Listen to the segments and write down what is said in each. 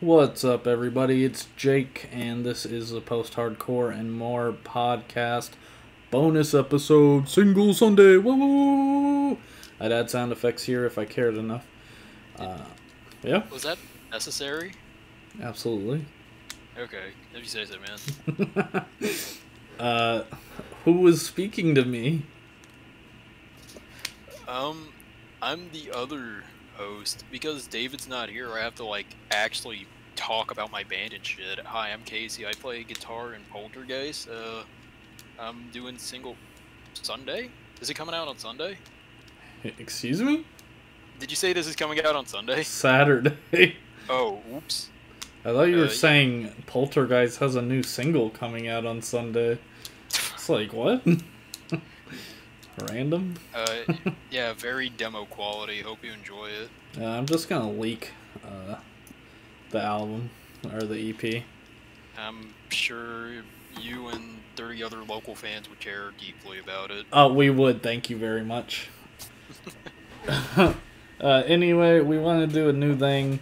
What's up, everybody? It's Jake, and this is the Post Hardcore and More podcast bonus episode, Single Sunday. Woo! I'd add sound effects here if I cared enough. Uh, yeah, Was that necessary? absolutely. Okay, if you say so, man. uh, who was speaking to me? Um, I'm the other host because David's not here. I have to like actually talk about my band and shit. Hi, I'm Casey. I play guitar in Poltergeist. Uh, I'm doing single Sunday. Is it coming out on Sunday? Excuse me? Did you say this is coming out on Sunday? Saturday. Oh, oops. I thought you were Uh, yeah. saying Poltergeist has a new single coming out on Sunday. It's like, what? Random? Uh, yeah, very demo quality. Hope you enjoy it. Uh, I'm just gonna leak uh, the album or the EP. I'm sure you and 30 other local fans would care deeply about it. Oh, we would. Thank you very much. uh, anyway, we want to do a new thing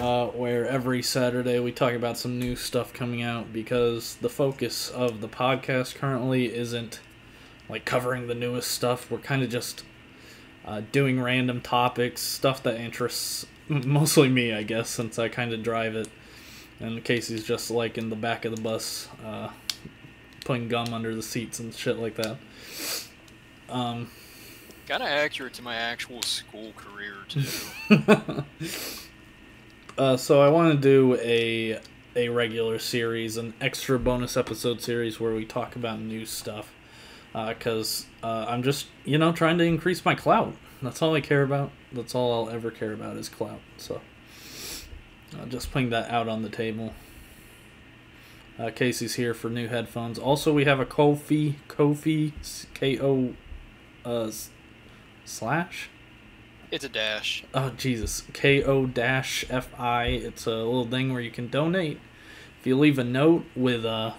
uh, where every Saturday we talk about some new stuff coming out because the focus of the podcast currently isn't like covering the newest stuff. We're kind of just uh, doing random topics, stuff that interests mostly me, I guess, since I kind of drive it. And Casey's just like in the back of the bus, uh, putting gum under the seats and shit like that. Um, Kind of accurate to my actual school career too. uh, so I want to do a a regular series, an extra bonus episode series where we talk about new stuff. Because uh, I'm just, you know, trying to increase my clout. That's all I care about. That's all I'll ever care about is clout. So, uh, just putting that out on the table. Uh, Casey's here for new headphones. Also, we have a Ko-fi, Ko-fi, K O, uh, slash. it's a dash. Oh Jesus! Ko dash fi. It's a little thing where you can donate. If you leave a note with uh,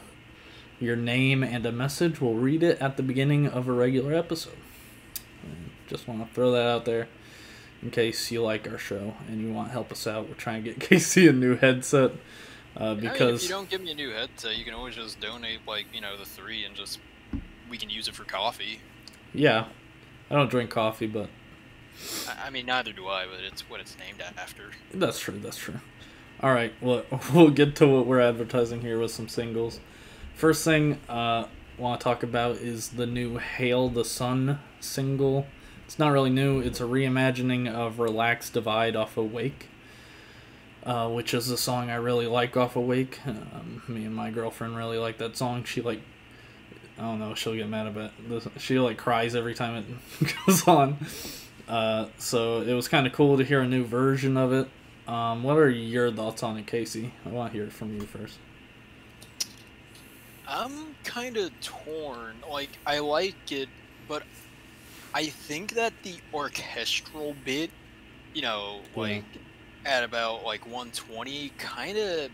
your name and a message, we'll read it at the beginning of a regular episode. Just want to throw that out there in case you like our show and you want to help us out. We're trying to get Casey a new headset uh, I mean, if you don't give me a new headset, you can always just donate like you know the three and just we can use it for coffee. yeah, I don't drink coffee, but I, I mean, neither do I, but it's what it's named after. That's true. That's true. All right. Well, we'll get to what we're advertising here with some singles. First thing uh, want to talk about is the new "Hail the Sun" single. It's not really new. It's a reimagining of "Relax Divide" off "Awake," uh, which is a song I really like off "Awake." Um, me and my girlfriend really like that song. She like, I don't know. She'll get mad about this. She like cries every time it goes on. Uh, so it was kind of cool to hear a new version of it. Um, what are your thoughts on it, Casey? I want to hear it from you first. I'm kind of torn. Like, I like it, but I think that the orchestral bit, you know, Yeah. like at about like 120, kind of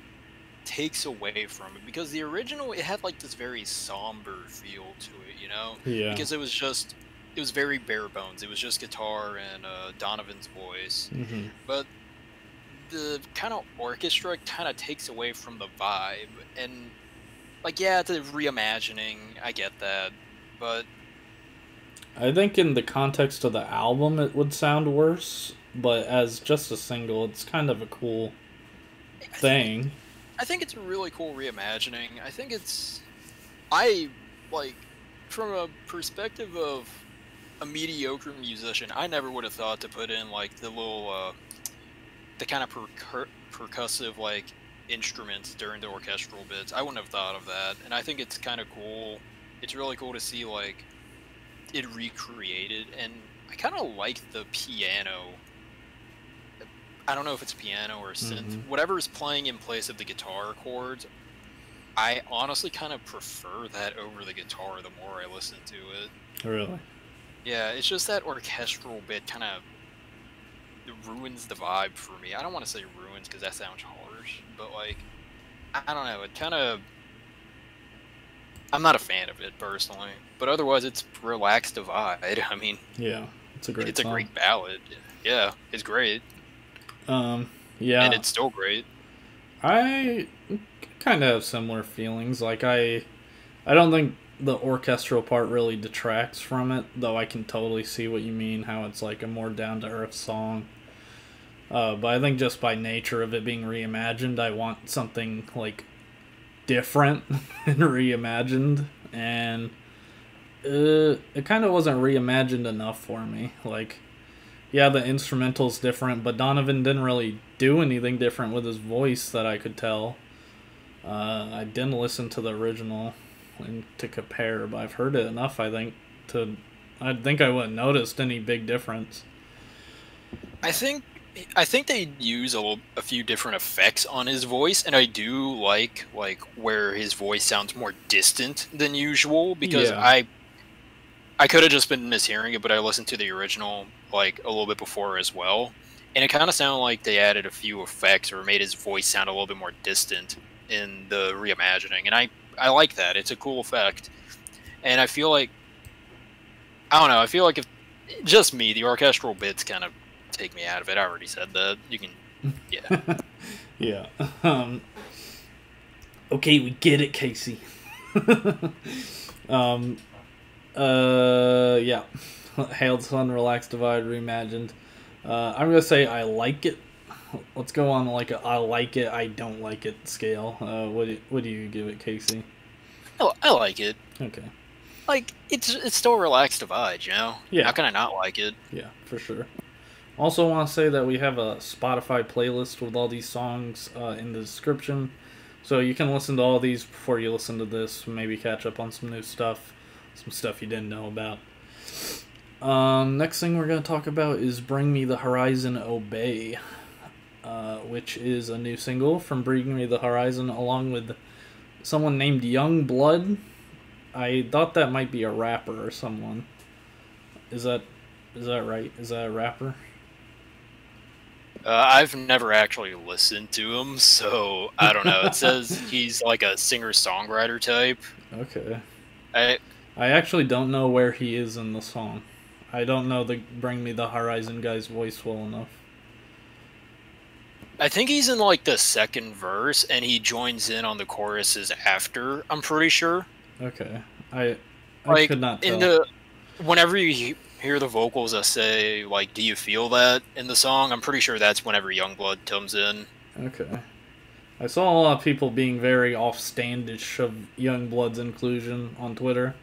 takes away from it because the original it had like this very somber feel to it, you know, Yeah. because it was just it was very bare bones. It was just guitar and uh, Donovan's voice, hmm but the kind of orchestra kind of takes away from the vibe and like yeah it's a reimagining i get that but I think in the context of the album, it would sound worse, but as just a single, it's kind of a cool I think, thing. I think it's a really cool reimagining i think it's i like from a perspective of a mediocre musician i never would have thought to put in like the little uh the kind of percur- percussive like instruments during the orchestral bits. I wouldn't have thought of that and i think it's kind of cool. It's really cool to see like it recreated and i kind of like the piano. I don't know if it's piano or synth. Mhm. whatever is playing in place of the guitar chords i honestly kind of prefer that over the guitar the more i listen to it. Really? yeah it's just that orchestral bit kind of ruins the vibe for me i don't want to say ruins because that sounds harsh but like i don't know it kind of i'm not a fan of it personally but otherwise it's Relax Divide i mean Yeah. It's a great it's song. a great ballad yeah it's great Um, yeah. and it's still great I kind of have similar feelings. Like I, I don't think the orchestral part really detracts from it, though I can totally see what you mean. How it's like a more down to earth song. Uh, but I think just by nature of it being reimagined, I want something like different and reimagined, and uh, it kind of wasn't reimagined enough for me. Like, yeah, the instrumental's different, but Donovan didn't really do anything different with his voice that I could tell. Uh, I didn't listen to the original and to compare, but I've heard it enough. I think to, I think I wouldn't noticed any big difference. I think I think they use a, little, a few different effects on his voice, and I do like like where his voice sounds more distant than usual because Yeah. I I could have just been mishearing it, but I listened to the original like a little bit before as well, and it kind of sounded like they added a few effects or made his voice sound a little bit more distant in the reimagining, and I I like that. It's a cool effect, and I feel like I don't know. I feel like if just me, the orchestral bits kind of take me out of it. I already said that. You can, yeah. Yeah. Um, okay, we get it, Casey. um, uh, yeah. Hail the Sun, Relax Divide, reimagined. Uh, I'm gonna say I like it. Let's go on like a I like it, I don't like it scale. Uh, what do, what do you give it, Casey? Oh, I like it. Okay. Like it's it's still a Relax Divide, you know. Yeah. How can I not like it? Yeah, for sure. Also, want to say that we have a Spotify playlist with all these songs uh, in the description, so you can listen to all these before you listen to this. Maybe catch up on some new stuff, some stuff you didn't know about. Um, next thing we're gonna talk about is "Bring Me the Horizon, Obey," uh, which is a new single from "Bring Me the Horizon," along with someone named YUNGBLUD. I thought that might be a rapper or someone. Is that is that right? Is that a rapper? Uh, I've never actually listened to him, so I don't know. It says he's like a singer songwriter type. Okay. I I actually don't know where he is in the song. I don't know the Bring Me the Horizon guy's voice well enough. I think he's in like the second verse, and he joins in on the choruses after. I'm pretty sure. Okay. I I Like could not tell. in the whenever you hear the vocals that say like "Do you feel that?" in the song, I'm pretty sure that's whenever YUNGBLUD comes in. Okay. I saw a lot of people being very offstandish of YUNGBLUD's inclusion on Twitter.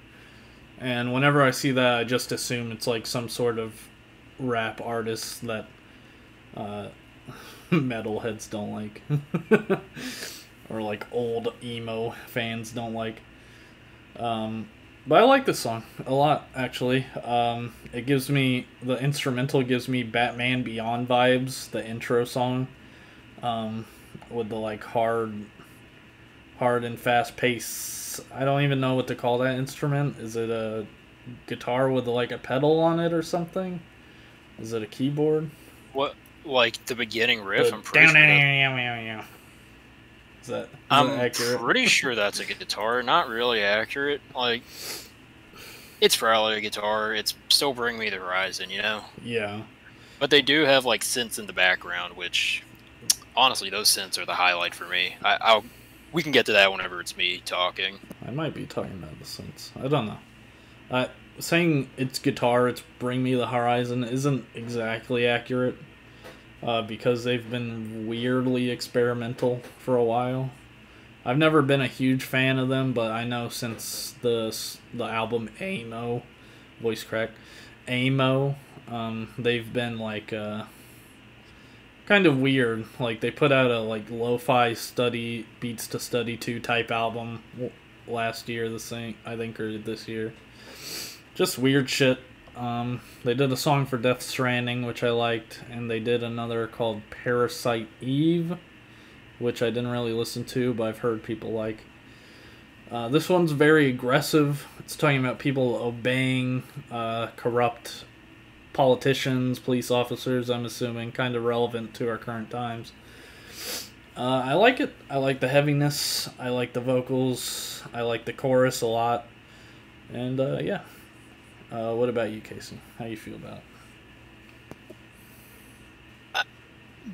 And whenever I see that, I just assume it's like some sort of rap artist that uh, metalheads don't like. or like old emo fans don't like. Um, but I like this song a lot, actually. Um, it gives me, the instrumental gives me Batman Beyond vibes, the intro song um, with the like hard, hard and fast pace. I don't even know what to call that instrument. Is it a guitar with like a pedal on it or something? Is it a keyboard? What like the beginning riff? The I'm pretty sure. that- down- that, is I'm that accurate? pretty sure that's a guitar. Not really accurate. Like, it's probably a guitar. It's still Bring Me the Horizon, you know. Yeah. But they do have like synths in the background, which honestly, those synths are the highlight for me. I, I'll we can get to that whenever it's me talking. I might be talking about the synths. I don't know. Uh, saying it's guitar, it's Bring Me the Horizon isn't exactly accurate uh, because they've been weirdly experimental for a while. I've never been a huge fan of them, but I know since the the album Amo, voice crack, Amo, um, they've been like uh, kind of weird. Like they put out a like lo-fi study beats to study two type album last year, the same I think or this year. Just weird shit. Um, they did a song for Death Stranding, which I liked, and they did another called Parasite Eve, which I didn't really listen to, but I've heard people like. Uh, this one's very aggressive. It's talking about people obeying uh, corrupt politicians, police officers, I'm assuming, kind of relevant to our current times. Uh, I like it. I like the heaviness. I like the vocals. I like the chorus a lot. And uh, yeah. Uh, what about you, Casey? How you feel about it?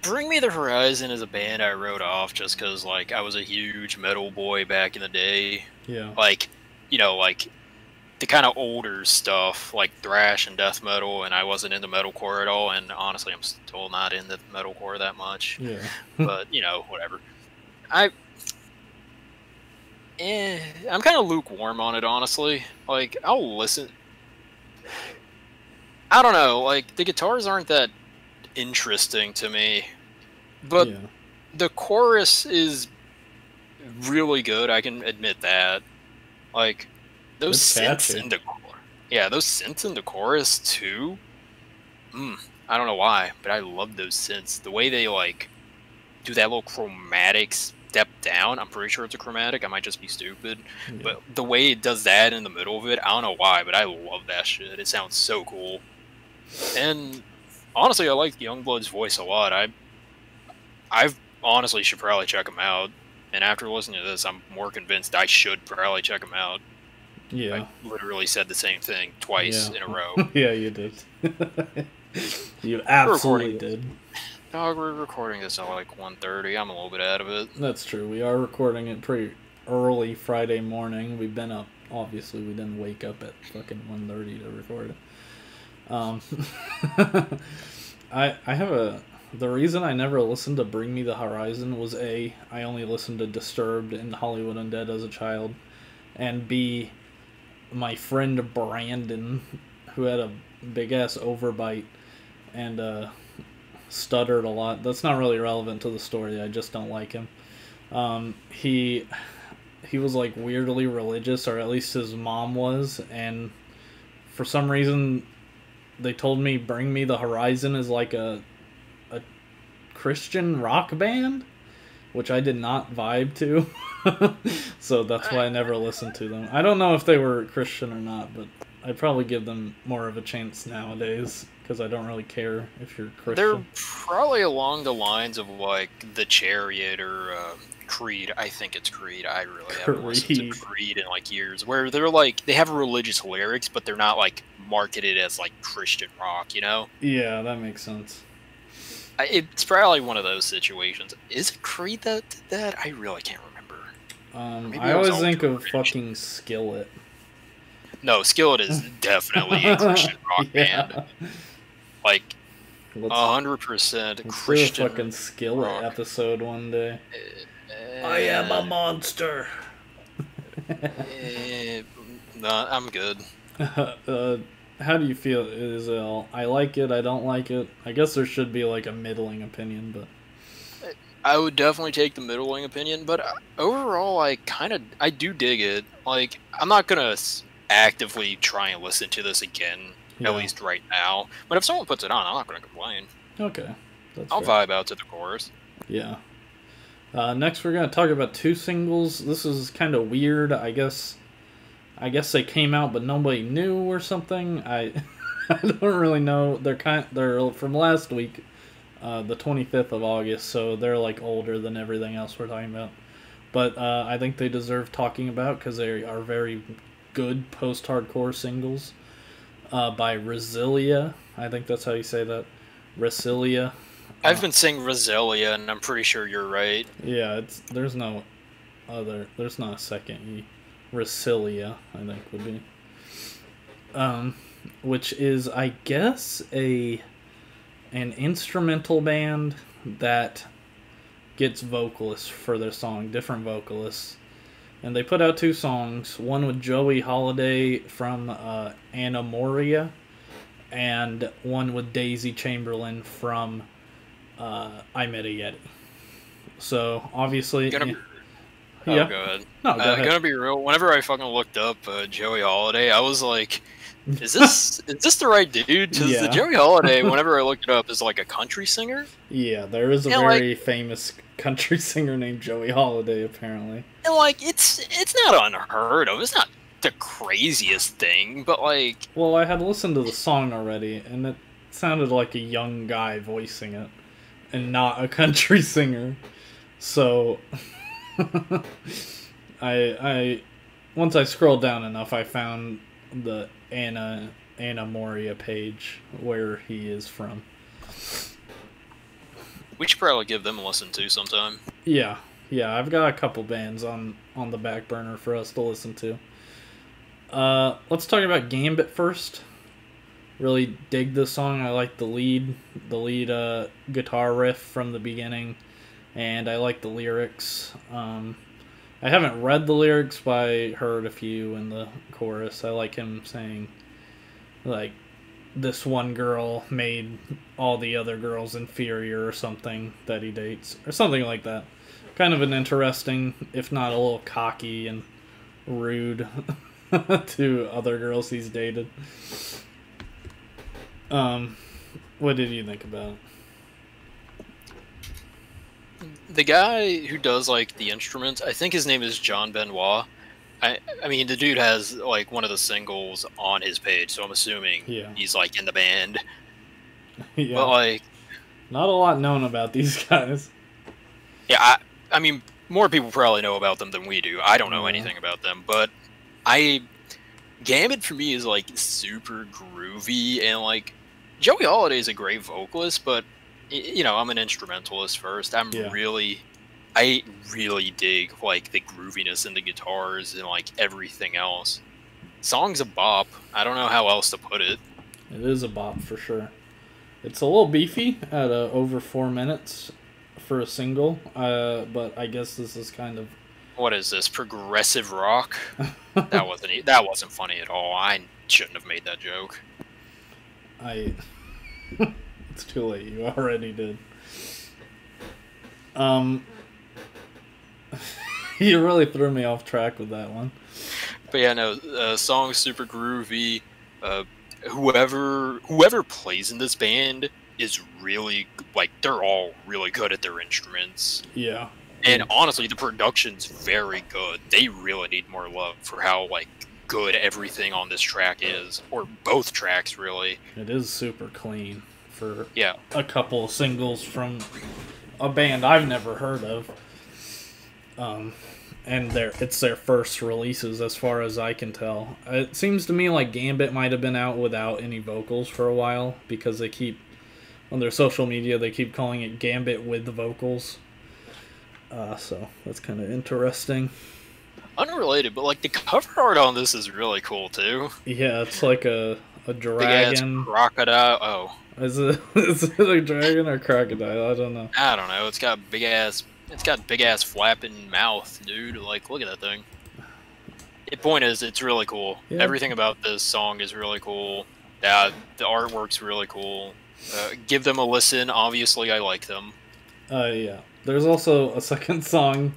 Bring Me the Horizon is a band I wrote off just because, like, I was a huge metal boy back in the day. Yeah. Like, you know, like the kind of older stuff, like thrash and death metal, and I wasn't into metalcore at all. And honestly, I'm still not into metalcore that much. Yeah. but you know, whatever. I, eh, I'm kind of lukewarm on it, honestly. Like, I'll listen. I don't know. Like, the guitars aren't that interesting to me, but yeah. the chorus is really good. I can admit that. Like, those It's synths catchy. in the chorus. Yeah, those synths in the chorus too. Mm, I don't know why, but I love those synths. The way they like do that little chromatic step down. I'm pretty sure it's a chromatic. I might just be stupid, yeah. but the way it does that in the middle of it, I don't know why, but I love that shit. It sounds so cool. And honestly, I like YUNGBLUD's voice a lot. I, I honestly should probably check him out. And after listening to this, I'm more convinced I should probably check him out. yeah. I literally said the same thing twice Yeah. in a row. yeah, you did. you absolutely did. Dog, we're recording this at like 1.30. I'm a little bit out of it. That's true. We are recording it pretty early Friday morning. We've been up. Obviously, we didn't wake up at fucking 1.30 to record it. Um, I I have a the reason I never listened to Bring Me the Horizon was a I only listened to Disturbed and Hollywood Undead as a child, and b my friend Brandon, who had a big ass overbite, and uh, stuttered a lot. That's not really relevant to the story. I just don't like him. Um, he he was like weirdly religious, or at least his mom was, and for some reason they told me Bring Me the Horizon is like a a Christian rock band, which I did not vibe to. so that's why I never listened to them. I don't know if they were Christian or not, but I'd probably give them more of a chance nowadays because I don't really care if you're Christian. They're probably along the lines of like the Chariot or uh, Creed. I think it's Creed. I really haven't listened to Creed. Creed in like years. Where they're like they have religious lyrics, but they're not like marketed as like Christian rock. You know, Yeah, that makes sense. I, it's probably one of those situations. Is it Creed that did that? I really can't remember. Um, I always think of cringe. fucking Skillet. No, Skillet is definitely a Christian rock Yeah. band. Like a hundred percent let's do a Christian. fucking Skillet rock. episode one day. Uh, I am a monster. eh, nah, I'm good. uh, how do you feel, Is Isel? I like it. I don't like it. I guess there should be like a middling opinion, but I would definitely take the middling opinion, but uh, overall, I kind of I do dig it. Like I'm not gonna actively try and listen to this again, Yeah. at least right now. But if someone puts it on, I'm not gonna complain. okay. That's I'll fair. vibe out to the chorus. Yeah. Uh, next, we're gonna talk about two singles. This is kind of weird. I guess. I guess they came out, but nobody knew or something. I, I don't really know. They're kind. They're from last week, uh, the twenty fifth of August. So they're like older than everything else we're talking about. But uh, I think they deserve talking about because they are very good post hardcore singles. Uh, by Resilia, I think that's how you say that. Resilia. I've been saying Resilia, and I'm pretty sure you're right. Yeah, it's there's no other there's not a second E. Resilia, I think would be. Um which is I guess a an instrumental band that gets vocalists for their song, different vocalists. And they put out two songs, one with Joey Holiday from uh, Anna Moria, and one with Daisy Chamberlain from uh, I Met a Yeti. So obviously, Gonna yeah, oh, yeah. go ahead. no, go Uh, ahead. gonna be real. Whenever I fucking looked up uh, Joey Holiday, I was like, "Is this is this the right dude?" Because Yeah. the Joey Holiday, whenever I looked it up, is like a country singer. Yeah, there is a like- very famous country singer named Joey Holiday, apparently. And like, it's it's not unheard of. It's not the craziest thing, but like, Well, I had listened to the song already, and it sounded like a young guy voicing it, and not a country singer. So, I I once I scrolled down enough, I found the Anna Anna Moria page where he is from. We should probably give them a listen to sometime. Yeah, yeah, I've got a couple bands on on the back burner for us to listen to. Uh, let's talk about Gambit first. Really dig this song. I like the lead, the lead uh, guitar riff from the beginning, and I like the lyrics. Um, I haven't read the lyrics, but I heard a few in the chorus. I like him saying, like, this one girl made all the other girls inferior or something that he dates, or something like that. Kind of an interesting, if not a little cocky and rude to other girls he's dated. Um, what did you think about it? The guy who does like the instruments, I think his name is John Benoit. I I mean the dude has like one of the singles on his page, so I'm assuming Yeah. he's like in the band. yeah, But like not a lot known about these guys. yeah, I I mean more people probably know about them than we do. I don't know Yeah. anything about them, but I Gambit for me is like super groovy and like Joey Holiday is a great vocalist, but you know, I'm an instrumentalist first. I'm Yeah. really I really dig like the grooviness in the guitars and like everything else. Song's a bop. I don't know how else to put it. It is a bop for sure. It's a little beefy at uh, over four minutes for a single, uh, but I guess this is kind of What is this? Progressive rock? That wasn't that wasn't funny at all. I shouldn't have made that joke. I. it's too late. You already did. Um. you really threw me off track with that one. But yeah, no, uh, song's super groovy. Uh, whoever whoever plays in this band is really like they're all really good at their instruments. Yeah. And honestly, the production's very good. They really need more love for how like good everything on this track is, or both tracks really. It is super clean for Yeah, a couple of singles from a band I've never heard of. Um, and their it's their first releases as far as I can tell. It seems to me like Gambit might have been out without any vocals for a while because they keep on their social media they keep calling it Gambit with the vocals. Uh, so that's kind of interesting. unrelated, but like the cover art on this is really cool too. Yeah, it's like a a dragon. crocodile. Oh, Is it is it a dragon or crocodile? I don't know. I don't know. It's got big ass. It's got big ass flapping mouth, dude. Like, look at that thing. The point is, it's really cool. Yeah. Everything about this song is really cool. Yeah, the artwork's really cool. Uh, give them a listen. Obviously, I like them. Uh, yeah. There's also a second song,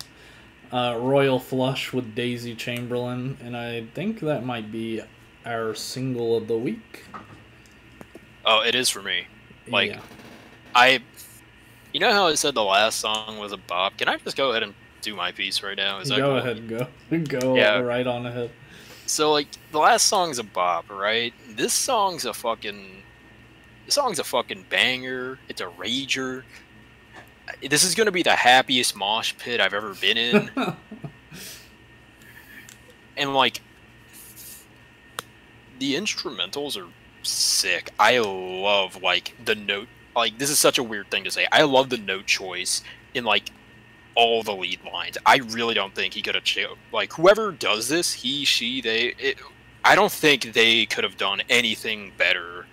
uh, Royal Flush with Daisy Chamberlain, and I think that might be our single of the week. Oh, it is for me. Like, yeah. I, you know how I said the last song was a bop. Can I just go ahead and do my piece right now? Is that go cool? ahead, and go go Yeah. right on ahead. So like the last song's a bop, right? This song's a fucking this song's a fucking banger. It's a rager. This is gonna be the happiest mosh pit I've ever been in. and like the instrumentals are sick. I love like the note like this is such a weird thing to say. I love the note choice in like all the lead lines. I really don't think he could have cho- like whoever does this, he, she, they. It, I don't think they could have done anything better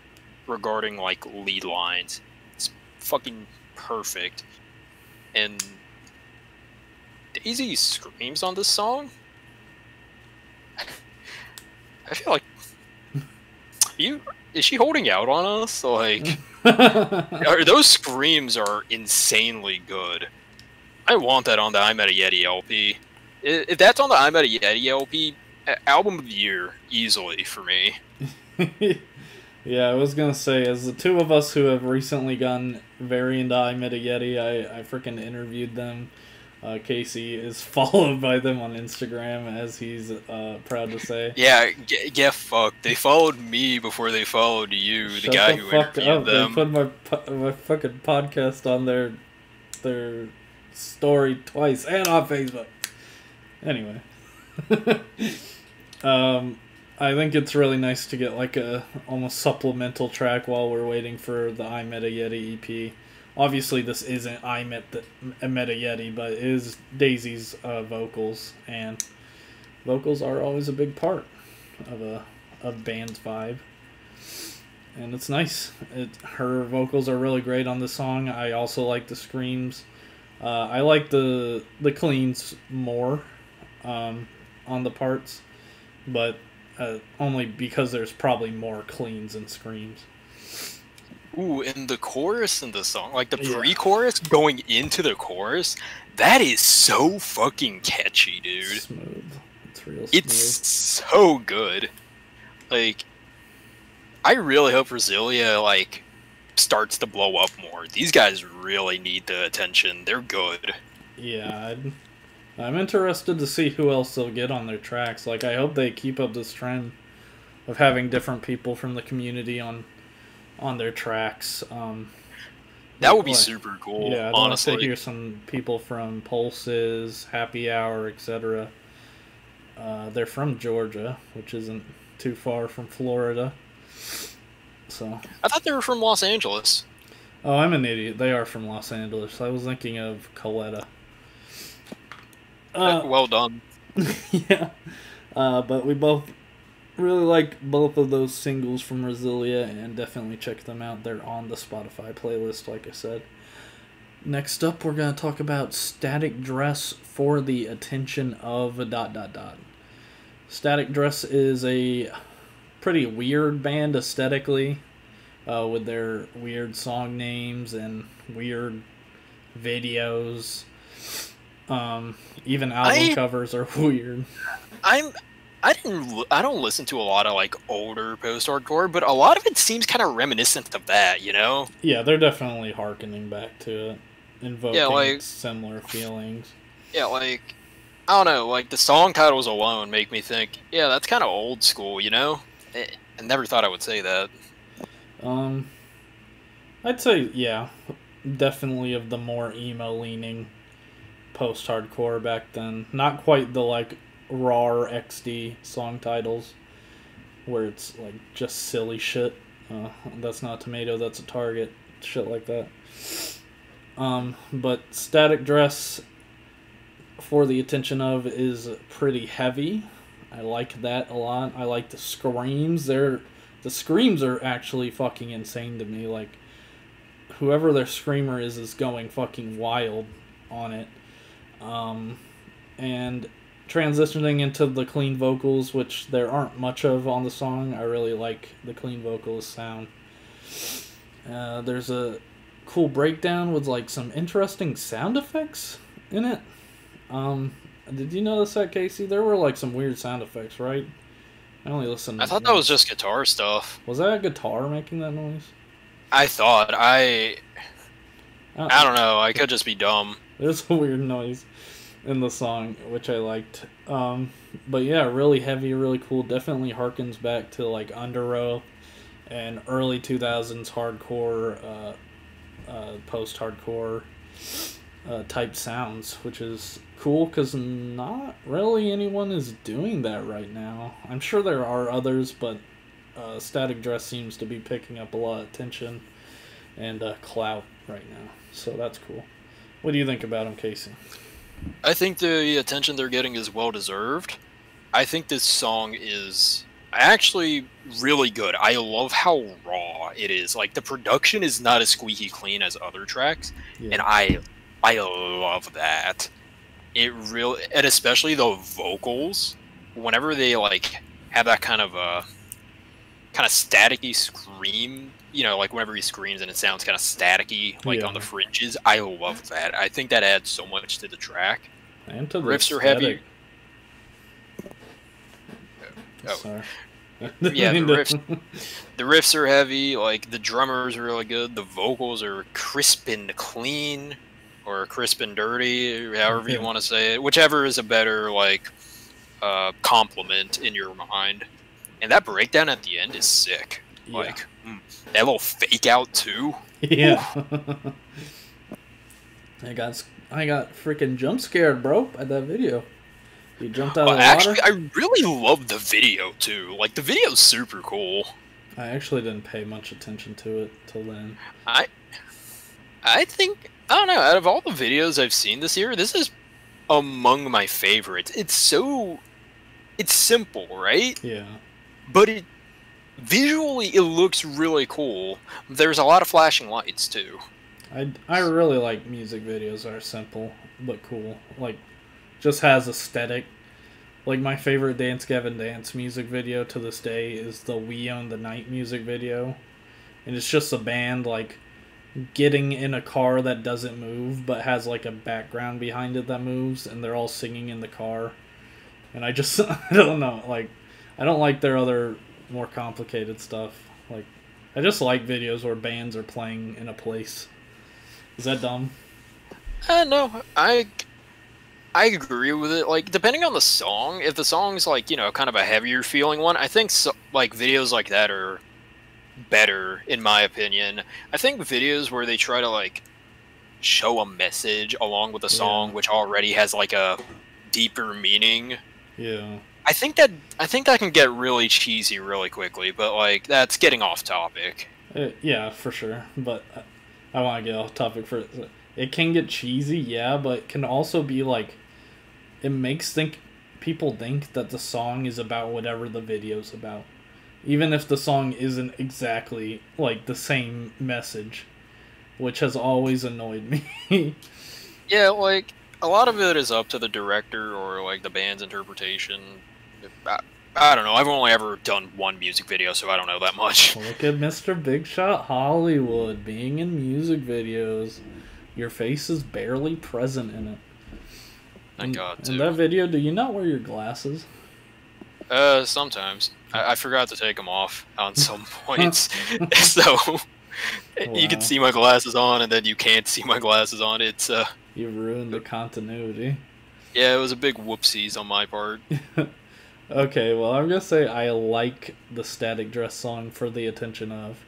regarding like lead lines. It's fucking perfect. And Daisy screams on this song. I feel like you is she holding out on us? Like are, those screams are insanely good. I want that on the I Met a Yeti LP. If that's on the I Met a Yeti LP, album of the year easily for me. yeah, I was gonna say, as the two of us who have recently gone very into I Met a Yeti, I, I freaking interviewed them. Uh, Casey is followed by them on Instagram, as he's uh, proud to say. Yeah, g- get fucked. They followed me before they followed you, the Shut guy the who fuck interviewed up. them. They put my po- my fucking podcast on their their story twice and on Facebook. Anyway, um, I think it's really nice to get like a almost supplemental track while we're waiting for the I Met a Yeti EP. Obviously this isn't I met the Meta Yeti, but it is Daisy's uh, vocals, and vocals are always a big part of a of band's vibe. And it's nice. It her vocals are really great on this song. I also like the screams. Uh, I like the the cleans more um, on the parts, but uh, only because there's probably more cleans and screams. Ooh, and the chorus in the song, like the Yeah. pre-chorus going into the chorus, that is so fucking catchy, dude. Smooth. It's real smooth. It's so good. Like, I really hope Resilia like starts to blow up more. These guys really need the attention. They're good. Yeah, I'd, I'm interested to see who else they'll get on their tracks. Like, I hope they keep up this trend of having different people from the community on on their tracks. Um, That would be like- super cool. Yeah, I'd like to hear some people from Pulses, Happy Hour, etc. Uh, they're from Georgia, which isn't too far from Florida. So, I thought they were from Los Angeles. oh, I'm an idiot. They are from Los Angeles. I was thinking of Coletta. Uh, well done. yeah. Uh, but we both really like both of those singles from Resilia and definitely check them out. They're on the Spotify playlist, like I said. Next up, we're going to talk about Static Dress for the attention of a dot dot dot. Static Dress is a pretty weird band aesthetically, uh, with their weird song names and weird videos. Um, even album I- covers are weird. I'm. I didn't. I don't listen to a lot of like older post-hardcore, but a lot of it seems kind of reminiscent of that. You know? Yeah, they're definitely harkening back to it, invoking like- similar feelings. Yeah, like I don't know. Like the song titles alone make me think, yeah, that's kind of old school. You know? Eh, I never thought I would say that. Um, I'd say yeah, definitely of the more emo leaning post hardcore back then. Not quite the like raw XD song titles, where it's like just silly shit. Uh, that's not tomato. That's a target. Shit like that. Um, but static dress for the attention of is pretty heavy. I like that a lot. I like the screams. They're the screams are actually fucking insane to me. Like whoever their screamer is is going fucking wild on it. Um, and transitioning into the clean vocals, which there aren't much of on the song. I really like the clean vocals sound. Uh, there's a cool breakdown with like some interesting sound effects in it. Um, did you notice that, Casey? There were like some weird sound effects, right? I only listened. I thought that was just guitar stuff. Was that a guitar making that noise? I thought I. Uh, I don't know. I could just be dumb. There's a weird noise in the song, which I liked. Um, but yeah, really heavy, really cool. Definitely harkens back to like Underoath and early 2000s hardcore, uh, uh, post hardcore uh, type sounds, which is cool because not really anyone is doing that right now. I'm sure there are others, but uh, Static Dress seems to be picking up a lot of attention and uh, clout right now. So that's cool. What do you think about him, Casey? I think the attention they're getting is well deserved. I think this song is actually really good. I love how raw it is. Like the production is not as squeaky clean as other tracks, and I I love that. It really and especially the vocals whenever they like have that kind of uh kind of staticky scream, you know, like whenever he screams and it sounds kind of staticky like Yeah. on the fringes. I love that. I think that adds so much to the track. and to the riffs are heavy. Oh. Sorry. Yeah, the riffs- The riffs are heavy, like the drummers are really good, the vocals are crisp and clean or crisp and dirty, however you want to say it. Whichever is a better like uh compliment in your mind. And that breakdown at the end is sick. Yeah. Like Mm. that little fake out too. Yeah. I got I got freaking jump scared, bro, by that video. You jumped out Well, of the water. actually, I really love the video too. Like the video's super cool. I actually didn't pay much attention to it till then. I I think I don't know. Out of all the videos I've seen this year, this is among my favorites. It's so it's simple, right? Yeah. But it visually it looks really cool. There's a lot of flashing lights too. I, I really like music videos that are simple but cool. Like, just has aesthetic. Like my favorite Dance Gavin Dance music video to this day is the We Own the Night music video, and it's just a band like getting in a car that doesn't move but has like a background behind it that moves, and they're all singing in the car. And I just I don't know like I don't like their other more complicated stuff. Like I just like videos where bands are playing in a place. Is that dumb? Uh, no, I I agree with it. Like, depending on the song, if the song's like you know kind of a heavier feeling one, I think so, like videos like that are better in my opinion. I think videos where they try to like show a message along with a song Yeah. which already has like a deeper meaning. Yeah. I think that I think that can get really cheesy really quickly, but like that's getting off topic. Uh, yeah, for sure. But uh, I want to get off topic for it. Can get cheesy, yeah, but it can also be like it makes think people think that the song is about whatever the video's about, even if the song isn't exactly like the same message, which has always annoyed me. Yeah, like a lot of it is up to the director or like the band's interpretation. I, I don't know. I've only ever done one music video, so I don't know that much. Look at Mr. Big Shot Hollywood being in music videos. Your face is barely present in it. Thank God. In that video, do you not wear your glasses? Uh, sometimes I, I forgot to take them off on some points, so you can see my glasses on, and then you can't see my glasses on. It's uh, You ruined the continuity. yeah, it was a big whoopsies on my part. Okay, well, I'm gonna say I like the Static Dress song for the attention of.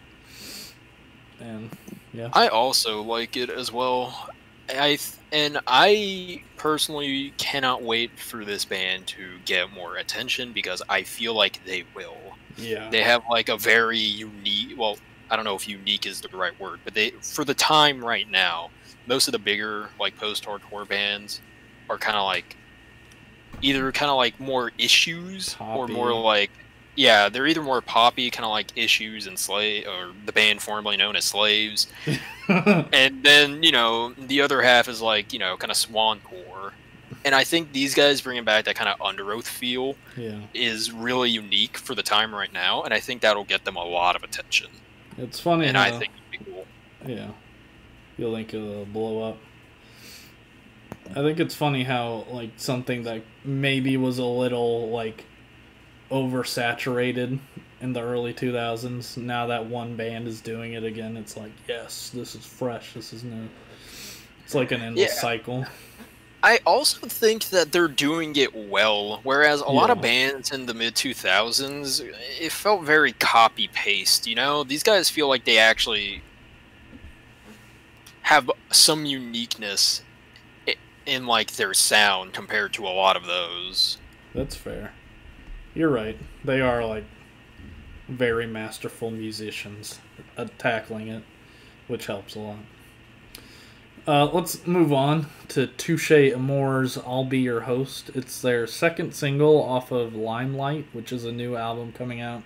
And, yeah. I also like it as well. I th- and I personally cannot wait for this band to get more attention because I feel like they will. Yeah. They have like a very unique. Well, I don't know if unique is the right word, but they for the time right now, most of the bigger like post-hardcore bands are kind of like either kind of like more issues or more like yeah, they're either more poppy, kind of like issues and slave, or the band formerly known as Slaves, and then you know the other half is like you know kind of swancore. And I think these guys bringing back that kind of Underoath feel yeah. is really unique for the time right now, and I think that'll get them a lot of attention. It's funny And how, I think it'd be cool. yeah. You'll think it'll blow up. I think it's funny how, like, something that maybe was a little, like, oversaturated in the early 2000s, now that one band is doing it again, it's like, yes, this is fresh, this is new. It's like an endless Yeah. cycle. I also think that they're doing it well, whereas a lot of bands in the mid 2000s, it felt very copy paste. You know, these guys feel like they actually have some uniqueness in like their sound compared to a lot of those. That's fair. You're right. They are like very masterful musicians at tackling it, which helps a lot. Uh, let's move on to Touché Amoré's I'll Be Your Host. It's their second single off of Limelight, which is a new album coming out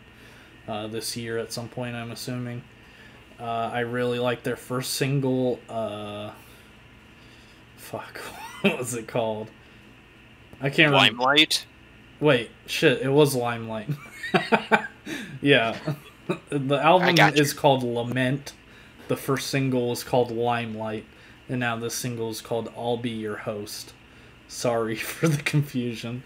uh, this year at some point, I'm assuming. Uh, I really like their first single. Fuck, what was it called? I can't remember. Limelight. Wait, shit, it was Limelight. yeah. The album is called Lament. The first single was called Limelight. And now this single is called I'll Be Your Host. Sorry for the confusion.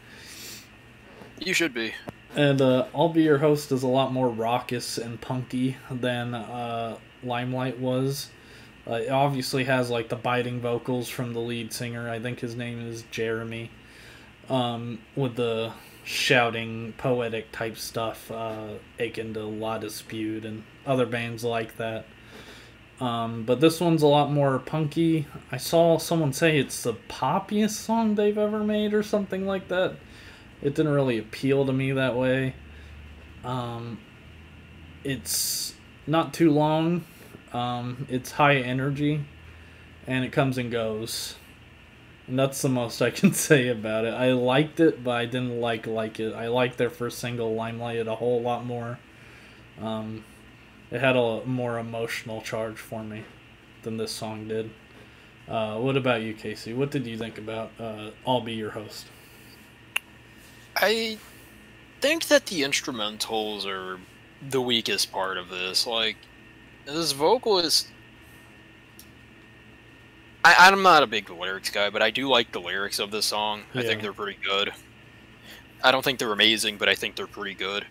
You should be. And uh, I'll Be Your Host is a lot more raucous and punky than uh, Limelight was. Uh, it obviously has like the biting vocals from the lead singer. I think his name is Jeremy. Um, with the shouting, poetic type stuff, uh, akin to La Dispute and other bands like that. Um, but this one's a lot more punky. I saw someone say it's the poppiest song they've ever made or something like that. It didn't really appeal to me that way. Um, it's not too long. Um, it's high energy. and it comes and goes. And that's the most I can say about it. I liked it, but I didn't like like it. I liked their first single, Limelight, a whole lot more. Um, it had a more emotional charge for me than this song did. Uh, what about you, Casey? What did you think about uh, "I'll Be Your Host"? I think that the instrumentals are the weakest part of this. Like, this vocalist. I, I'm not a big lyrics guy, but I do like the lyrics of this song. I think they're pretty good. I don't think they're amazing, but I think they're pretty good.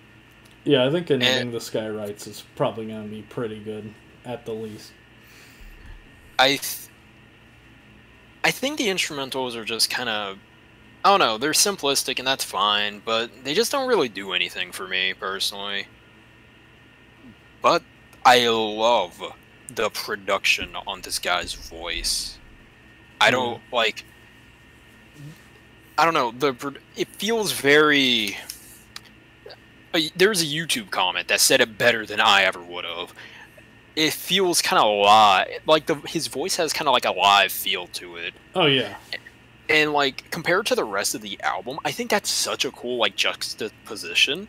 Yeah, I think anything And- this guy writes is probably going to be pretty good at the least. I th- I think the instrumentals are just kind of I don't know, they're simplistic and that's fine, but they just don't really do anything for me personally. But I love the production on this guy's voice. I don't like I don't know, the it feels very uh, there's a YouTube comment that said it better than I ever would have it feels kind of live. Like the his voice has kind of like a live feel to it, Oh yeah, and like compared to the rest of the album, I think that's such a cool like juxtaposition.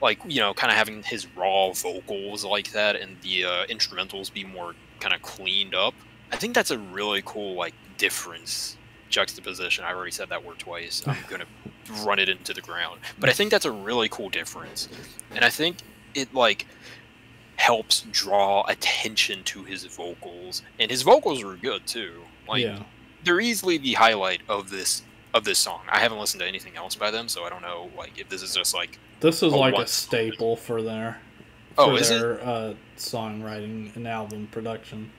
Like you know, kind of having his raw vocals like that, and the uh, instrumentals be more kind of cleaned up. I think that's a really cool like difference juxtaposition. I already said that word twice. I'm gonna run it into the ground, but I think that's a really cool difference, and I think it like helps draw attention to his vocals, and his vocals are good too. Like yeah. they're easily the highlight of this of this song. I haven't listened to anything else by them, so I don't know like if this is just like This is Oh, like a staple for their Oh, for their uh, songwriting and album production.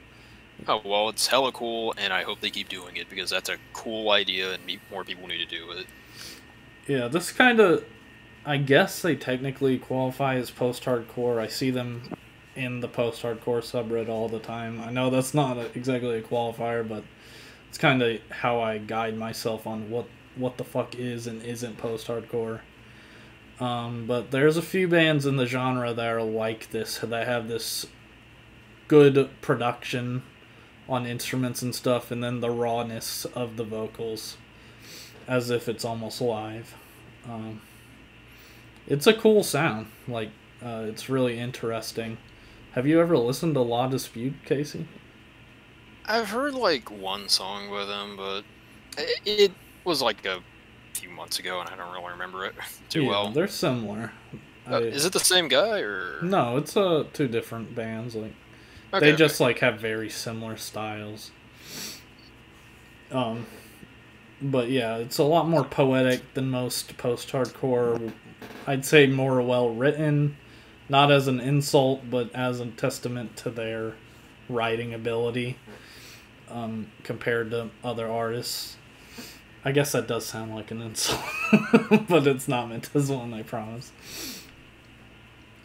oh well, it's hella cool, and I hope they keep doing it because that's a cool idea, and more people need to do it. Yeah, this kind of, I guess they technically qualify as post-hardcore. I see them in the post-hardcore subreddit all the time. I know that's not a, exactly a qualifier, but it's kind of how I guide myself on what what the fuck is and isn't post-hardcore. Um, but there's a few bands in the genre that are like this that have this good production on instruments and stuff, and then the rawness of the vocals as if it's almost live. Um, it's a cool sound. Like, uh, it's really interesting. Have you ever listened to La Dispute, Casey? I've heard like one song with them, but it, it was like a few months ago, and I don't really remember it too yeah, well. They're similar. Uh, I- is it the same guy or no, it's uh, two different bands. Like Okay, they okay. just like have very similar styles. Um, but yeah, it's a lot more poetic than most post-hardcore. I'd say more well written, not as an insult, but as a testament to their writing ability um, compared to other artists. I guess that does sound like an insult, but it's not meant as one. I promise.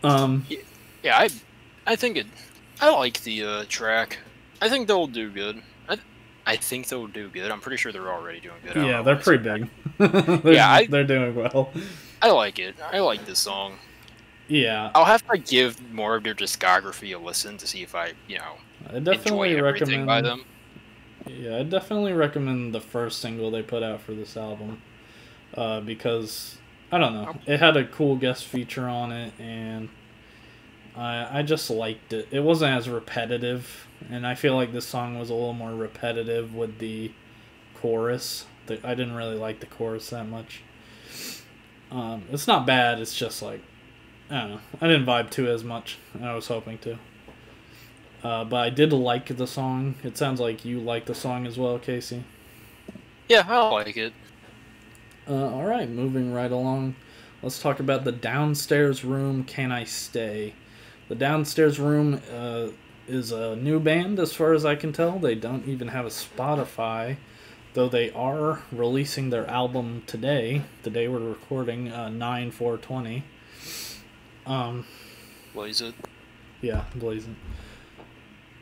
Um, Yeah, I I think it. I like the uh, track. I think they'll do good. I, I think they'll do good. I'm pretty sure they're already doing good. Yeah, they're pretty big. they're, Yeah, I- they're doing well. I like it. I like this song. Yeah, I'll have to give more of their discography a listen to see if I, you know, I enjoy definitely everything recommend. by them. Yeah, I definitely recommend the first single they put out for this album, uh, because I don't know, it had a cool guest feature on it, and I I just liked it. It wasn't as repetitive, and I feel like this song was a little more repetitive with the chorus. The, I didn't really like the chorus that much. Um, it's not bad. It's just like I don't know. I didn't vibe to it as much. I was hoping to. Uh, but I did like the song. It sounds like you like the song as well, Casey. Yeah, I like it. Uh, all right, moving right along. Let's talk about the downstairs room. Can I stay? The downstairs room uh, is a new band, as far as I can tell. They don't even have a Spotify, though they are releasing their album today. The day we're recording, uh, nine four twenty. Um, Blaze it. yeah,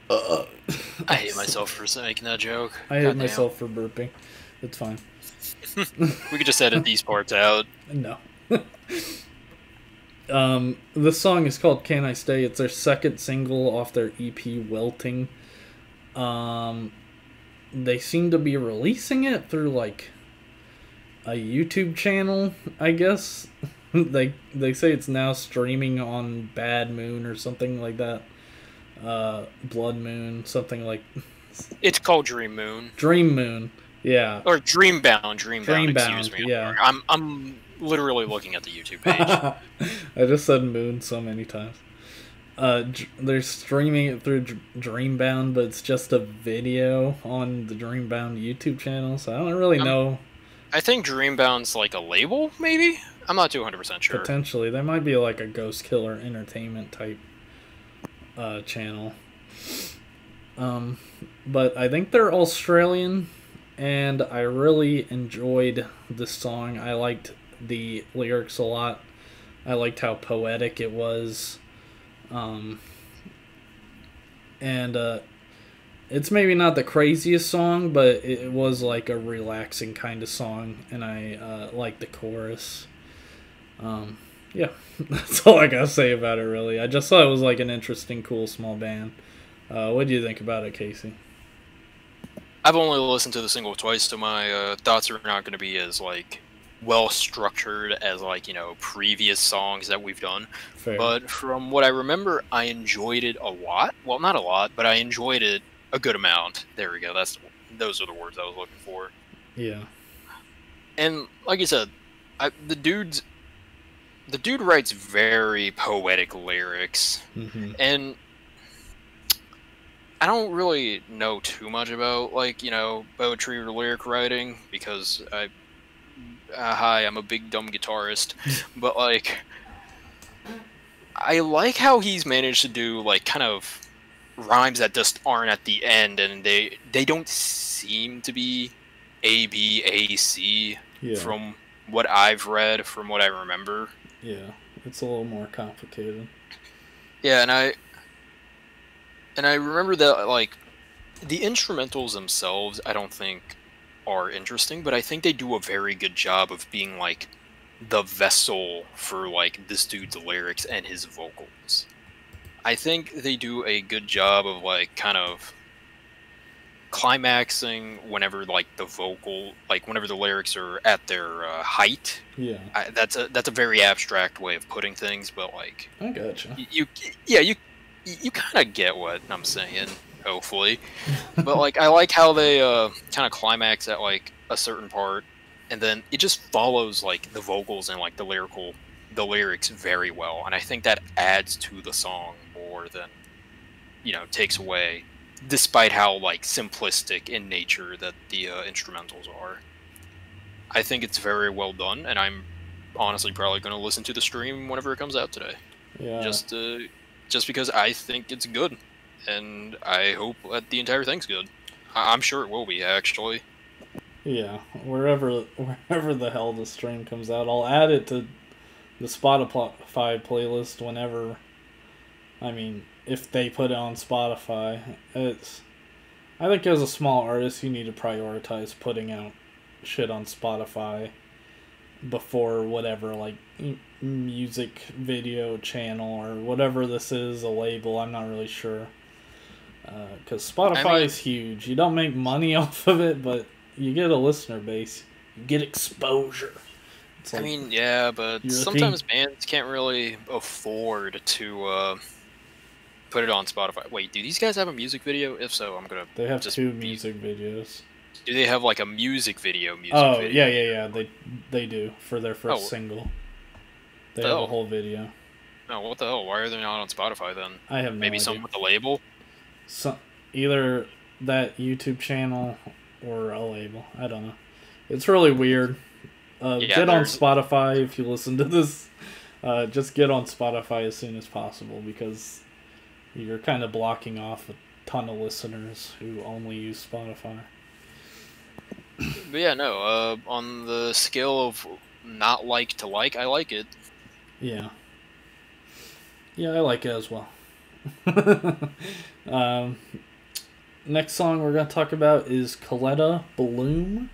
blazing. I hate myself for making that joke. I hate Goddamn. myself for burping. It's fine. We could just edit these parts out. No. um, this song is called "Can I Stay." It's their second single off their EP "Welting." Um, they seem to be releasing it through like a YouTube channel, I guess. they they say it's now streaming on Bad Moon or something like that. Uh, Blood Moon, something like It's called Dream Moon Dream Moon. Yeah. or Dreambound. Dreambound. Dreambound, excuse me. yeah. I'm I'm literally looking at the YouTube page. I just said moon so many times. Uh, they're streaming it through Dr- Dreambound, but it's just a video on the Dreambound YouTube channel, so I don't really Um, know. I think Dreambound's like a label, maybe. I'm not 200 percent sure. Potentially, there might be like a Ghost Killer Entertainment type uh, channel. Um, but I think they're Australian, and I really enjoyed this song. I liked the lyrics a lot. I liked how poetic it was. Um, and uh, it's maybe not the craziest song, but it, was like a relaxing kind of song, and I uh, like the chorus. Um, yeah, that's all I gotta say about it. Really, I just thought it was like an interesting, cool, small band. Uh, what do you think about it, Casey? I've only listened to the single twice, so my uh, thoughts are not going to be as like well structured as like you know previous songs that we've done. Fair. But from what I remember, I enjoyed it a lot. Well, not a lot, but I enjoyed it a good amount. There we go. That's those are the words I was looking for. yeah, And like you said, I, the dude's the dude writes very poetic lyrics, hmm and I don't really know too much about like you know poetry or lyric writing because I uh, hi I'm a big dumb guitarist, but like I like how he's managed to do like kind of rhymes that just aren't at the end and they they don't seem to be A B A C yeah, from what I've read from what I remember. Yeah. It's a little more complicated. Yeah, and I and I remember that like the instrumentals themselves I don't think are interesting, but I think they do a very good job of being like the vessel for like this dude's lyrics and his vocals. I think they do a good job of like kind of climaxing whenever like the vocal like whenever the lyrics are at their uh, height. Yeah, I, that's a that's a very abstract way of putting things but like I gotcha. y- you yeah you you kind of get what i'm saying hopefully. But like i like how they uh kind of climax at like a certain part and then it just follows like the vocals and like the lyrical the lyrics very well and i think that adds to the song more than you know takes away despite how like simplistic in nature that the uh, instrumentals are i think it's very well done and i'm honestly probably going to listen to the stream whenever it comes out today Yeah, just uh, just because I think it's good, and I hope that the entire thing's good. I- I'm sure it will be actually. yeah. Wherever, wherever the hell the stream comes out, I'll add it to the Spotify playlist whenever. I mean, if they put it on Spotify, it's. I think as a small artist, you need to prioritize putting out shit on Spotify before whatever like music video channel or whatever this is a label i'm not really sure. Because spotify I mean- is huge. You don't make money off of it but you get a listener base. You get exposure. It's I mean, yeah, but sometimes bands can't really afford to uh, put it on Spotify. Wait, do these guys have a music video? If so, I'm gonna. they have just two be- music videos Do they have like a music video? Music oh video? yeah yeah yeah they they do for their first Oh. single they The have a whole video No, what the hell? Why are they not on Spotify then? i have no Maybe idea. something with the label. so, either that YouTube channel or a label. I don't know. It's really weird. Uh, Yeah, get on Spotify if you listen to this. Uh, just get on Spotify as soon as possible because you're kind of blocking off a ton of listeners who only use Spotify. But yeah, no. Uh, on the scale of not like to like, I like it. Yeah. Yeah, I like it as well. um, next song we're gonna talk about is Coletta Bloom.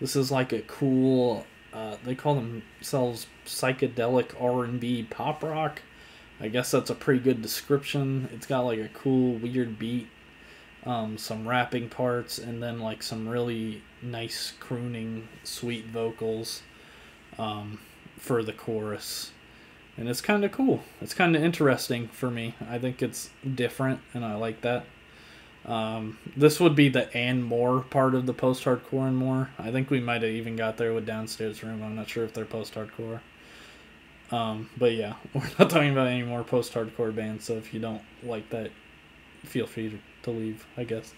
This is like a cool. Uh, they call themselves psychedelic R and B pop rock. I guess that's a pretty good description. It's got like a cool, weird beat. um, some rapping parts, and then like some really nice crooning, sweet vocals um, for the chorus. And it's kind of cool. It's kind of interesting for me. I think it's different, and I like that. Um, this would be the and more part of the post hardcore and more. I think we might have even got there with downstairs room. I'm not sure if they're post hardcore. Um, but yeah, we're not talking about any more post hardcore bands. So if you don't like that, feel free to, to leave. I guess.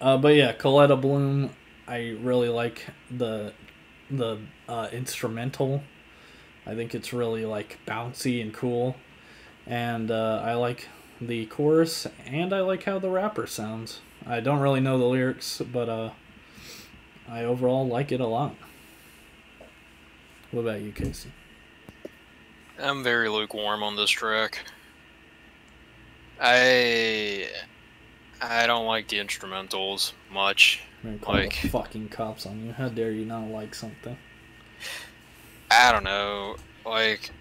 Uh, but yeah, Coletta Bloom. I really like the the uh, instrumental. I think it's really like bouncy and cool, and uh, I like the chorus, and I like how the rapper sounds. I don't really know the lyrics, but uh, I overall like it a lot. What about you, Casey? I'm very lukewarm on this track. I I don't like the instrumentals much. Like the fucking cops on you. How dare you not like something? I don't know. Like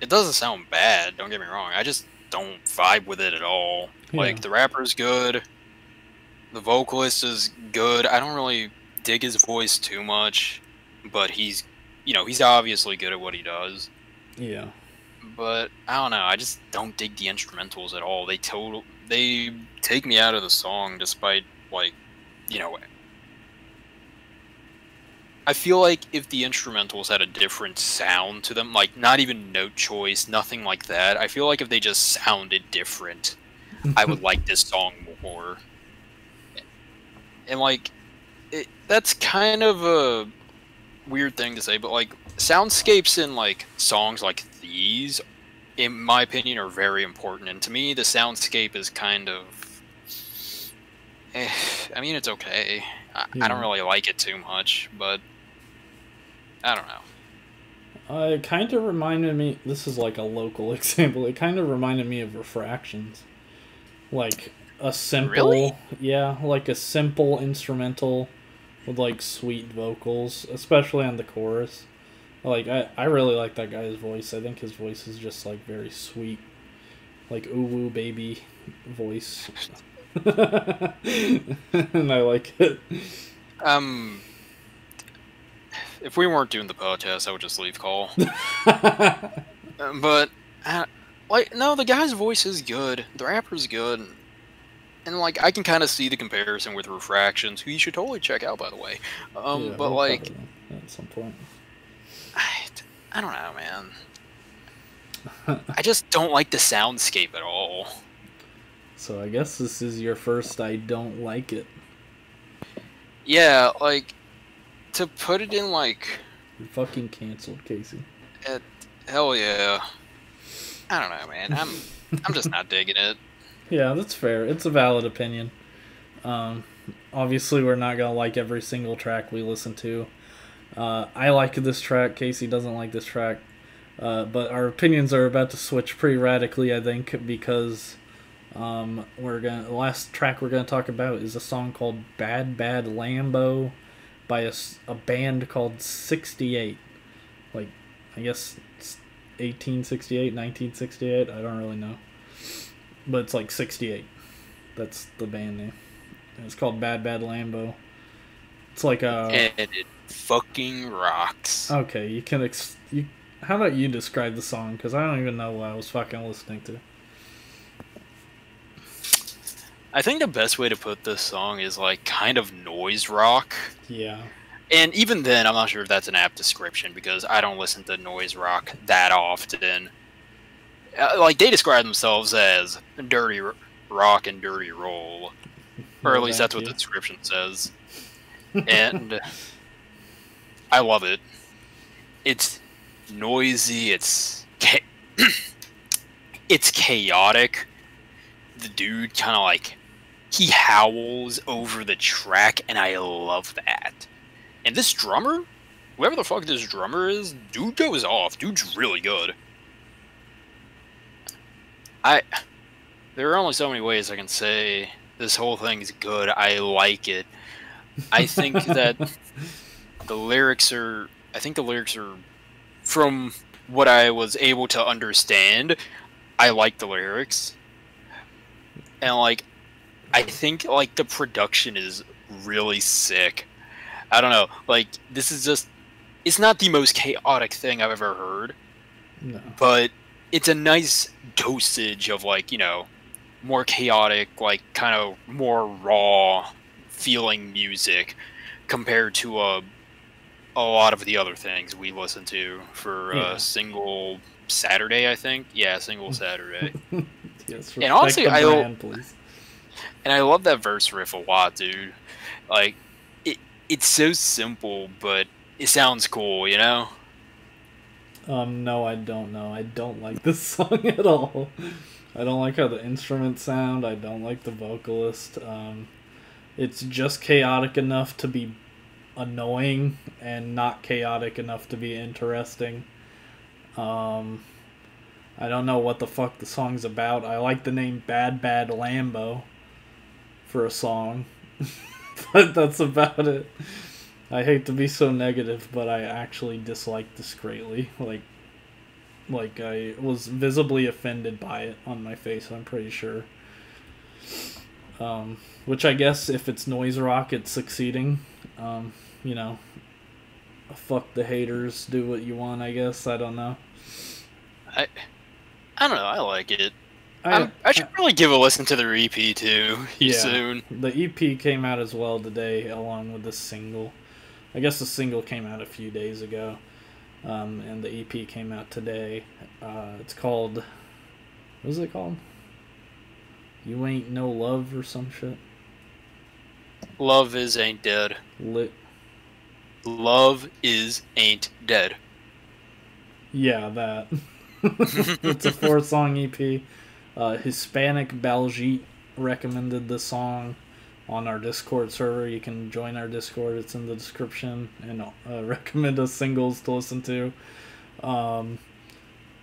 it doesn't sound bad, don't get me wrong. I just don't vibe with it at all. Yeah. Like the rapper's good, the vocalist is good. I don't really dig his voice too much, but he's, you know, he's obviously good at what he does. Yeah. But I don't know. I just don't dig the instrumentals at all. They total they take me out of the song, despite like, you know, I feel like if the instrumentals had a different sound to them, like not even note choice, nothing like that, I feel like if they just sounded different, I would like this song more. And like, it, that's kind of a weird thing to say, but like soundscapes in like songs like these, in my opinion, are very important. And to me, the soundscape is kind of, eh, I mean, it's okay. I, yeah. I don't really like it too much, but I don't know. Uh, it kind of reminded me. This is like a local example. It kind of reminded me of Refractions, like a simple, really? yeah, like a simple instrumental with like sweet vocals, especially on the chorus. Like I, I really like that guy's voice. I think his voice is just like very sweet, like ooh woo baby voice, and I like it. Um, if we weren't doing the podcast, I would just leave call. But uh, like, no, the guy's voice is good. The rapper's good, and like I can kind of see the comparison with Refractions, who you should totally check out, by the way. Um, yeah, but like at some point, I, I don't know, man. I just don't like the soundscape at all. So I guess this is your first I don't like it. Yeah, like to put it in like You're fucking canceled, Casey. It, hell yeah. I don't know, man. I'm I'm just not digging it. Yeah, that's fair. It's a valid opinion. Um, obviously, we're not gonna like every single track we listen to. Uh, I like this track. Casey doesn't like this track. Uh, but our opinions are about to switch pretty radically, I think, because um, we're gonna the last track we're gonna talk about is a song called "Bad Bad Lambo" by a, a band called 68. Like, I guess 1868, 1968, I don't really know. But it's like 68. That's the band name. And it's called Bad Bad Lambo. It's like a. And it fucking rocks. Okay, you can. Ex- you, how about you describe the song? Because I don't even know what I was fucking listening to. I think the best way to put this song is like kind of noise rock. Yeah. And even then, I'm not sure if that's an apt description because I don't listen to noise rock that often. Uh, like they describe themselves as dirty rock and dirty roll, or at least that's what the description says. and I love it. It's noisy. It's cha- it's chaotic. The dude kind of like he howls over the track, and I love that. And this drummer, whoever the fuck this drummer is, dude goes off. Dude's really good. I. There are only so many ways I can say this whole thing is good. I like it. I think that the lyrics are. I think the lyrics are. From what I was able to understand, I like the lyrics. And, like, I think like the production is really sick. I don't know, like this is just it's not the most chaotic thing I've ever heard, No. but it's a nice dosage of like, you know, more chaotic, like kind of more raw feeling music compared to a a lot of the other things we listen to for uh, Yeah. a single Saturday, I think. Yeah, single Saturday. Yes, And honestly, I- brand, please. and I love that verse riff a lot, dude. Like it it's so simple, but it sounds cool, you know? Um, no, I don't know. I don't like this song at all. I don't like how the instruments sound. I don't like the vocalist. Um, it's just chaotic enough to be annoying and not chaotic enough to be interesting. Um, I don't know what the fuck the song's about. I like the name Bad Bad Lambo for a song, but that's about it. I hate to be so negative, but I actually dislike this greatly. Like, like I was visibly offended by it on my face. I'm pretty sure. Um, which I guess if it's noise rock, it's succeeding. Um, you know, fuck the haters. Do what you want. I guess I don't know. I I don't know, I like it. I, I should probably give a listen to their EP too Yeah. soon. The EP came out as well today, along with the single. I guess the single came out a few days ago, um, and the EP came out today. Uh, it's called. What is it called? You ain't no love or some shit. Love is ain't dead. Lit. Love is ain't dead. Yeah, that. it's a four song EP. Uh, Hispanic Baljeet recommended the song on our Discord server. You can join our Discord, it's in the description, and uh, recommend us singles to listen to. Um,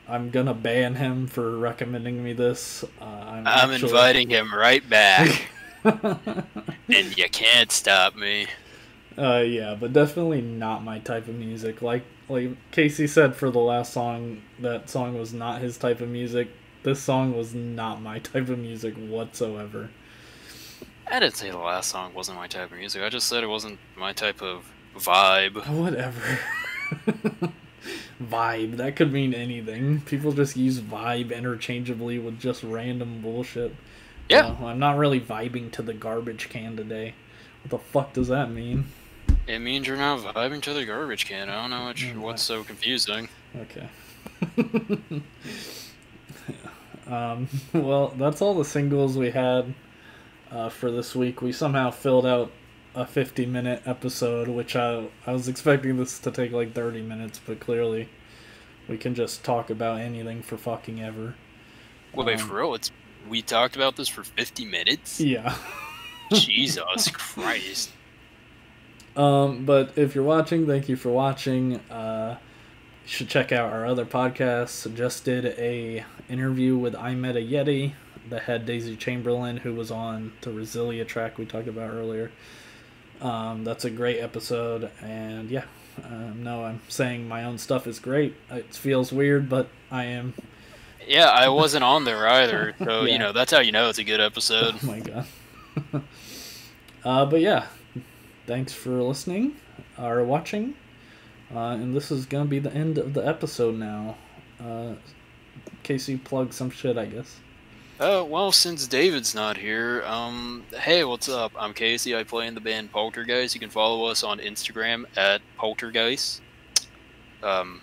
I'm gonna ban him for recommending me this. Uh, I'm, I'm actually- inviting him right back, and you can't stop me. Uh, yeah, but definitely not my type of music. Like like Casey said for the last song, that song was not his type of music. This song was not my type of music whatsoever. I didn't say the last song wasn't my type of music. I just said it wasn't my type of vibe. Whatever. vibe. That could mean anything. People just use vibe interchangeably with just random bullshit. Yeah. I'm not really vibing to the garbage can today. What the fuck does that mean? It means you're not vibing to the garbage can. I don't know what Mm, what's so confusing. Okay. um, well, that's all the singles we had uh, for this week. We somehow filled out a 50 minute episode, which I, I was expecting this to take like 30 minutes, but clearly we can just talk about anything for fucking ever. Wait, Um, for real? It's we talked about this for 50 minutes. Yeah. Jesus Christ! Um, but if you're watching, thank you for watching. Uh, you should check out our other podcasts. Just did a interview with I Met a Yeti, the head Daisy Chamberlain, who was on the Resilia track we talked about earlier. Um, that's a great episode, and yeah, um, no, I'm saying my own stuff is great. It feels weird, but I am. Yeah, I wasn't on there either, so Yeah. you know that's how you know it's a good episode. Oh my god. uh, but yeah, thanks for listening or watching. Uh, and this is gonna be the end of the episode now. Uh, Casey, plug some shit, I guess. Oh well, since David's not here, um, hey, what's up? I'm Casey. I play in the band Poltergeist. You can follow us on Instagram at Poltergeist. Um,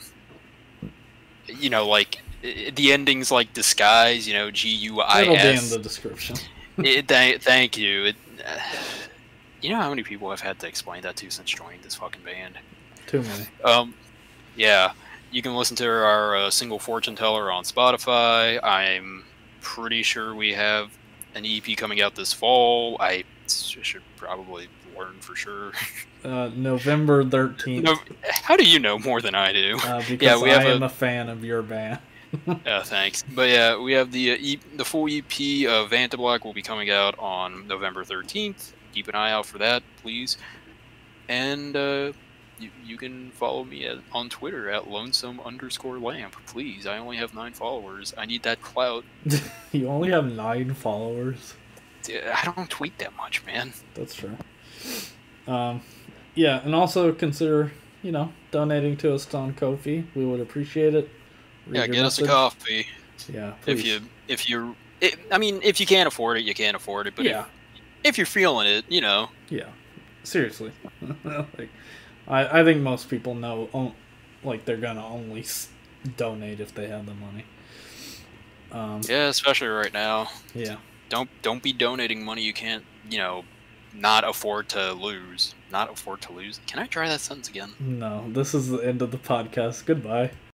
you know, like the endings like disguise. You know, G U I It'll be in the description. It- thank, thank you. It, uh, you know how many people I've had to explain that to since joining this fucking band. Too many. Um, yeah, you can listen to our uh, single fortune teller on Spotify. I'm pretty sure we have an EP coming out this fall. I should probably learn for sure. Uh, November thirteenth. no, how do you know more than I do? Uh, because we have I am a- a fan of your band. Yeah, thanks. But yeah, we have the uh, e- the full EP of Vanta Black will be coming out on November 13th. Keep an eye out for that, please. And uh, you, you can follow me at, on Twitter at lonesome underscore lamp. Please, I only have nine followers. I need that clout. you only have nine followers. I don't tweet that much, man. That's true. Um, yeah, and also consider you know donating to us on Ko-fi. We would appreciate it. Read yeah, get us a coffee. Yeah, please. if you if you, it, I mean, if you can't afford it, you can't afford it. But yeah, if, if you're feeling it, you know. Yeah, seriously. like, I I think most people know, like they're gonna only donate if they have the money. Um, yeah, especially right now. Yeah. Don't don't be donating money you can't you know not afford to lose. Not afford to lose. Can I try that sentence again? No, this is the end of the podcast. Goodbye.